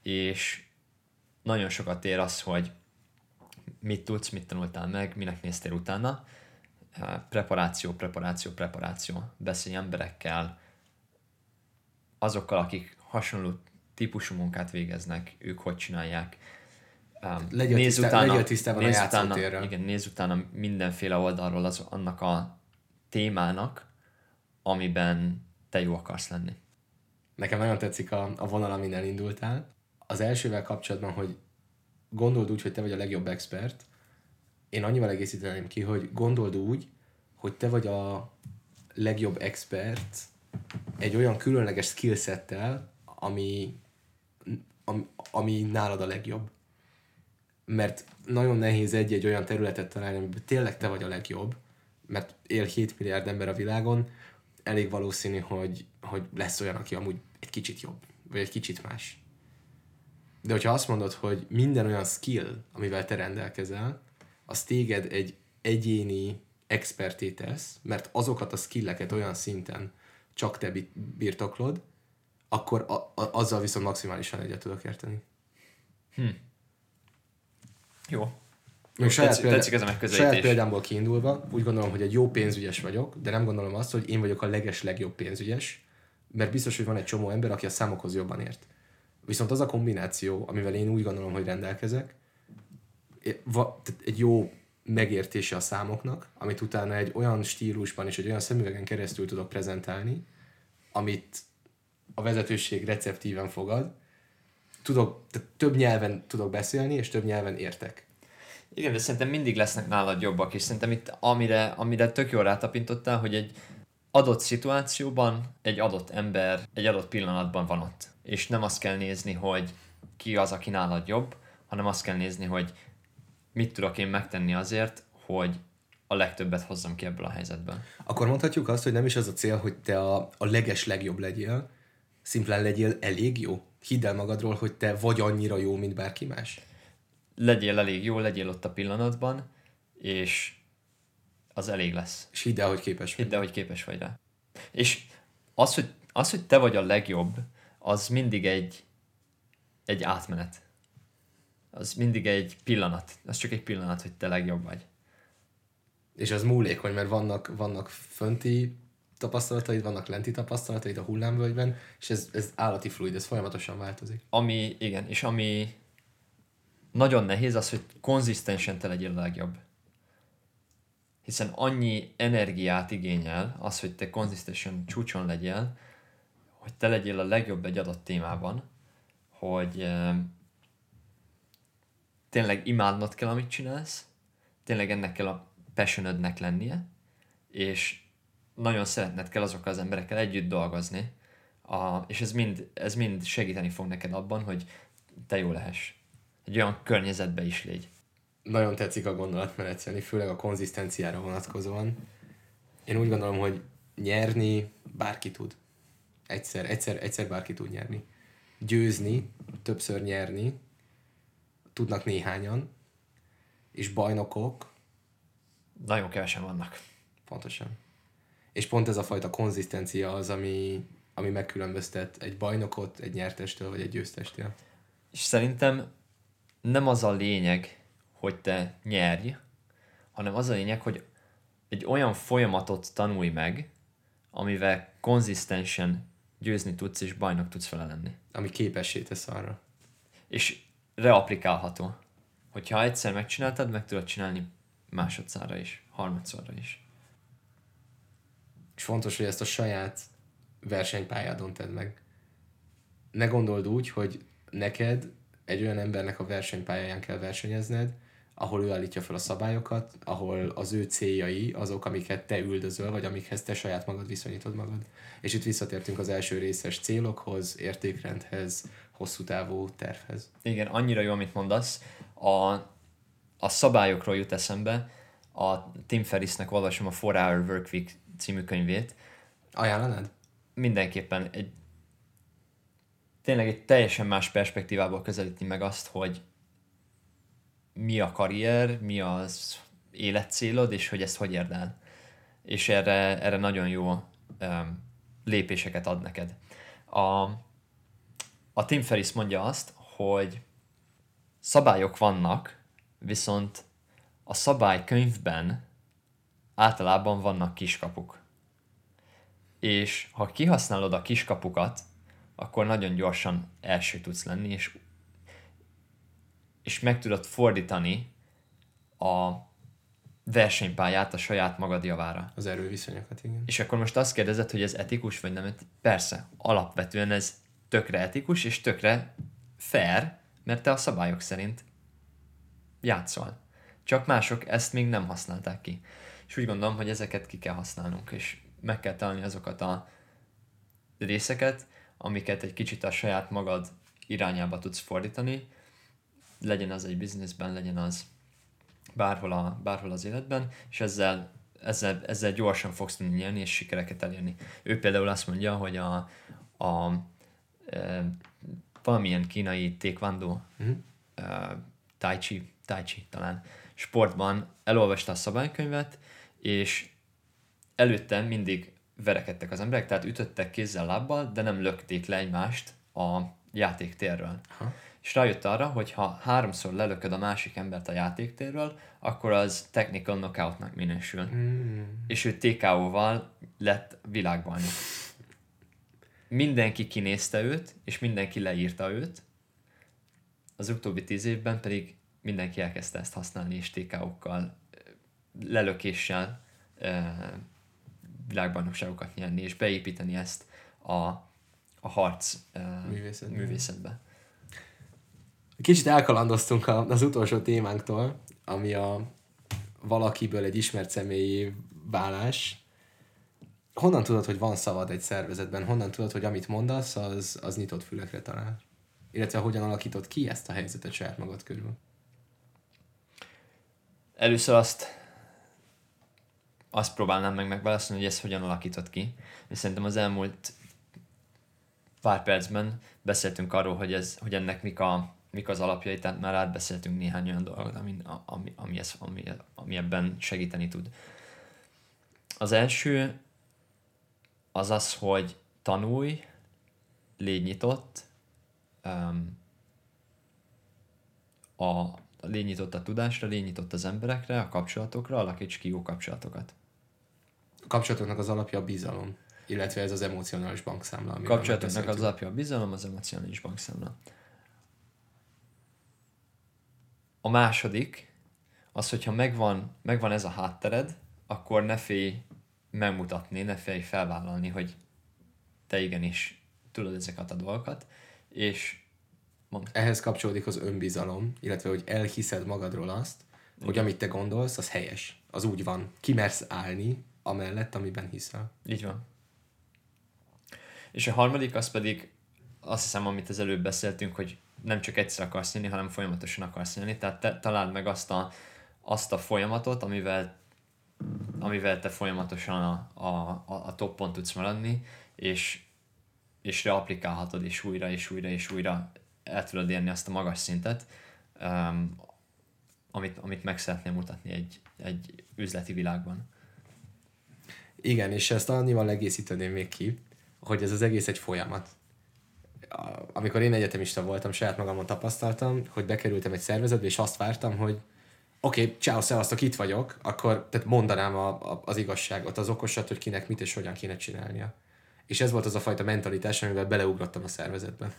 és nagyon sokat ér az, hogy mit tudsz, mit tanultál meg, minek néztél utána. Preparáció, preparáció, preparáció. Beszélj emberekkel, azokkal, akik hasonló típusú munkát végeznek, ők hogy csinálják. Legyél, nézz tisztá, utána, legyél tisztában nézz a utána, Igen, nézz utána mindenféle oldalról az, annak a témának, amiben te jó akarsz lenni. Nekem nagyon tetszik a, a vonal, amin elindultál. Az elsővel kapcsolatban, hogy gondold úgy, hogy te vagy a legjobb expert, én annyival egészíteném ki, hogy gondold úgy, hogy te vagy a legjobb expert egy olyan különleges skillsettel, ami, ami, ami nálad a legjobb. Mert nagyon nehéz egy-egy olyan területet találni, amiben tényleg te vagy a legjobb, mert él 7 milliárd ember a világon, elég valószínű, hogy, hogy lesz olyan, aki amúgy egy kicsit jobb, vagy egy kicsit más. De hogyha azt mondod, hogy minden olyan skill, amivel te rendelkezel, az téged egy egyéni experté tesz, mert azokat a skilleket olyan szinten csak te birtoklod, akkor a, a, azzal viszont maximálisan egyet tudok érteni. Hm. Jó. Még saját, tetszik, példa, tetszik ez a megközelítés. saját példámból kiindulva, úgy gondolom, hogy egy jó pénzügyes vagyok, de nem gondolom azt, hogy én vagyok a leges legjobb pénzügyes, mert biztos, hogy van egy csomó ember, aki a számokhoz jobban ért. Viszont az a kombináció, amivel én úgy gondolom, hogy rendelkezek, egy jó megértése a számoknak, amit utána egy olyan stílusban és egy olyan szemüvegen keresztül tudok prezentálni, amit a vezetőség receptíven fogad, tudok, több nyelven tudok beszélni, és több nyelven értek. Igen, de szerintem mindig lesznek nálad jobbak, és szerintem itt amire, amire tök jól rátapintottál, hogy egy adott szituációban egy adott ember egy adott pillanatban van ott. És nem azt kell nézni, hogy ki az, aki nálad jobb, hanem azt kell nézni, hogy mit tudok én megtenni azért, hogy a legtöbbet hozzam ki ebből a helyzetből. Akkor mondhatjuk azt, hogy nem is az a cél, hogy te a, a leges legjobb legyél, szimplán legyél elég jó. Hidd el magadról, hogy te vagy annyira jó, mint bárki más. Legyél elég jó, legyél ott a pillanatban, és az elég lesz. És hidd el, hogy képes vagy. Hidd el, hogy képes vagy rá. És az, hogy, az, hogy te vagy a legjobb, az mindig egy, egy átmenet. Az mindig egy pillanat. Az csak egy pillanat, hogy te legjobb vagy. És az múlékony, mert vannak, vannak fönti tapasztalataid, vannak lenti tapasztalataid a hullámvölgyben, és ez, ez állati fluid, ez folyamatosan változik. Ami, igen, és ami nagyon nehéz az, hogy konzisztensen te legyél a legjobb. Hiszen annyi energiát igényel az, hogy te konzisztensen csúcson legyél, hogy te legyél a legjobb egy adott témában, hogy e, tényleg imádnod kell, amit csinálsz, tényleg ennek kell a passionödnek lennie, és nagyon szeretned kell azokkal az emberekkel együtt dolgozni, a, és ez mind, ez mind segíteni fog neked abban, hogy te jó lehess. Egy olyan környezetbe is légy. Nagyon tetszik a gondolatmenet, Szeni, főleg a konzisztenciára vonatkozóan. Én úgy gondolom, hogy nyerni bárki tud. Egyszer, egyszer, egyszer bárki tud nyerni. Győzni, többször nyerni, tudnak néhányan, és bajnokok. Nagyon kevesen vannak. Pontosan. És pont ez a fajta konzisztencia az, ami, ami megkülönböztet egy bajnokot egy nyertestől, vagy egy győztestől. És szerintem nem az a lényeg, hogy te nyerj, hanem az a lényeg, hogy egy olyan folyamatot tanulj meg, amivel konzisztensen győzni tudsz, és bajnok tudsz vele lenni. Ami képessé tesz arra. És reaplikálható. Hogyha egyszer megcsináltad, meg tudod csinálni másodszorra is, harmadszorra is. És fontos, hogy ezt a saját versenypályádon tedd meg. Ne gondold úgy, hogy neked egy olyan embernek a versenypályáján kell versenyezned, ahol ő állítja fel a szabályokat, ahol az ő céljai azok, amiket te üldözöl, vagy amikhez te saját magad viszonyítod magad. És itt visszatértünk az első részes célokhoz, értékrendhez, hosszú távú tervhez. Igen, annyira jó, amit mondasz. A, a szabályokról jut eszembe, a Tim Ferrisnek olvasom a 4 Hour Workweek című könyvét. Ajánlanád? Mindenképpen egy tényleg egy teljesen más perspektívából közelíti meg azt, hogy mi a karrier, mi az életcélod, és hogy ezt hogy érd el. És erre, erre nagyon jó um, lépéseket ad neked. A, a Tim Ferris mondja azt, hogy szabályok vannak, viszont a szabálykönyvben általában vannak kiskapuk. És ha kihasználod a kiskapukat, akkor nagyon gyorsan első tudsz lenni, és, és meg tudod fordítani a versenypályát a saját magad javára. Az erőviszonyokat, igen. És akkor most azt kérdezed, hogy ez etikus vagy nem? Persze, alapvetően ez tökre etikus és tökre fair, mert te a szabályok szerint játszol. Csak mások ezt még nem használták ki. És úgy gondolom, hogy ezeket ki kell használnunk, és meg kell találni azokat a részeket, amiket egy kicsit a saját magad irányába tudsz fordítani, legyen az egy bizniszben, legyen az bárhol, a, bárhol az életben, és ezzel ezzel, ezzel gyorsan fogsz tudni nyerni, és sikereket elérni. Ő például azt mondja, hogy a, a e, valamilyen kínai taekwondo, uh-huh. e, tai chi, tai chi talán, sportban elolvasta a szabálykönyvet, és előtte mindig verekedtek az emberek, tehát ütöttek kézzel, lábbal, de nem lökték le egymást a játéktérről. Aha. És rájött arra, hogy ha háromszor lelököd a másik embert a játéktérről, akkor az technical knockoutnak minősül. Mm. És ő TKO-val lett világbajnok. Mindenki kinézte őt, és mindenki leírta őt. Az utóbbi tíz évben pedig mindenki elkezdte ezt használni, és TKO-kkal, lelökéssel világbajnokságokat nyerni, és beépíteni ezt a, a harc művészetbe. művészetbe. Kicsit elkalandoztunk az utolsó témánktól, ami a valakiből egy ismert személyi válás. Honnan tudod, hogy van szavad egy szervezetben? Honnan tudod, hogy amit mondasz, az, az nyitott fülekre talál? Illetve hogyan alakított ki ezt a helyzetet saját magad körül? Először azt azt próbálnám meg megválaszolni, hogy ez hogyan alakított ki. És szerintem az elmúlt pár percben beszéltünk arról, hogy, ez, hogy ennek mik, a, mik az alapjai, tehát már átbeszéltünk néhány olyan dolgot, ami, ami, ami, ez, ami, ami ebben segíteni tud. Az első az az, hogy tanulj, légy nyitott, um, a, légy nyitott a tudásra, légy nyitott az emberekre, a kapcsolatokra, alakíts ki jó kapcsolatokat kapcsolatoknak az alapja a bizalom, illetve ez az emocionális bankszámla. Kapcsolatoknak az alapja a bizalom, az emocionális bankszámla. A második, az, hogyha megvan, megvan ez a háttered, akkor ne félj megmutatni, ne félj felvállalni, hogy te igenis tudod ezeket a dolgokat, és mond. Ehhez kapcsolódik az önbizalom, illetve hogy elhiszed magadról azt, Igen. hogy amit te gondolsz, az helyes, az úgy van. Kimersz állni, amellett, amiben hiszel. Így van. És a harmadik az pedig azt hiszem, amit az előbb beszéltünk, hogy nem csak egyszer akarsz nyerni, hanem folyamatosan akarsz nyerni. Tehát te találd meg azt a, azt a folyamatot, amivel, amivel te folyamatosan a, a, a, toppon tudsz maradni, és, és reaplikálhatod, és újra, és újra, és újra el tudod érni azt a magas szintet, um, amit, amit meg szeretnél mutatni egy, egy üzleti világban. Igen, és ezt annyival egészíteném még ki, hogy ez az egész egy folyamat. Amikor én egyetemista voltam, saját magamon tapasztaltam, hogy bekerültem egy szervezetbe, és azt vártam, hogy oké, okay, ciao, szevasztok, itt vagyok, akkor tehát mondanám a, a, az igazságot, az okosat, hogy kinek mit és hogyan kéne csinálnia. És ez volt az a fajta mentalitás, amivel beleugrottam a szervezetbe.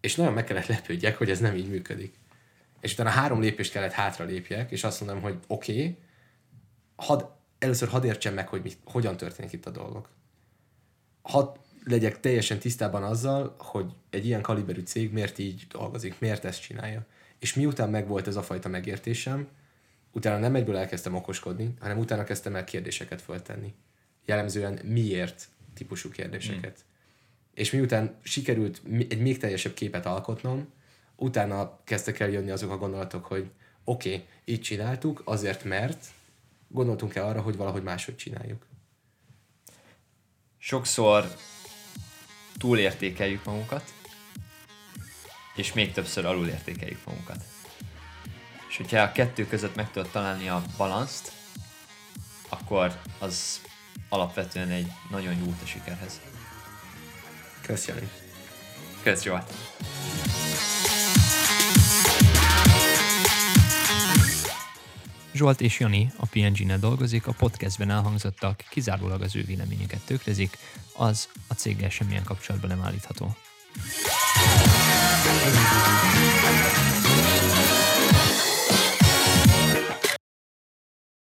És nagyon meg kellett lepődjek, hogy ez nem így működik. És utána három lépést kellett hátra lépjek, és azt mondom, hogy oké, okay, hadd először hadd értsem meg, hogy mi, hogyan történik itt a dolgok. Hadd legyek teljesen tisztában azzal, hogy egy ilyen kaliberű cég miért így dolgozik, miért ezt csinálja. És miután megvolt ez a fajta megértésem, utána nem egyből elkezdtem okoskodni, hanem utána kezdtem el kérdéseket föltenni. Jellemzően miért típusú kérdéseket. Hmm. És miután sikerült egy még teljesebb képet alkotnom, utána kezdtek el jönni azok a gondolatok, hogy oké, okay, így csináltuk, azért mert, gondoltunk-e arra, hogy valahogy máshogy csináljuk? Sokszor túlértékeljük magunkat, és még többször alulértékeljük magunkat. És hogyha a kettő között meg tudod találni a balanszt, akkor az alapvetően egy nagyon jó út a sikerhez. Köszönöm. Köszönöm. Zsolt és Jani a PNG-nél dolgozik, a podcastben elhangzottak kizárólag az ő véleményeket tükrözik, az a céggel semmilyen kapcsolatban nem állítható. You.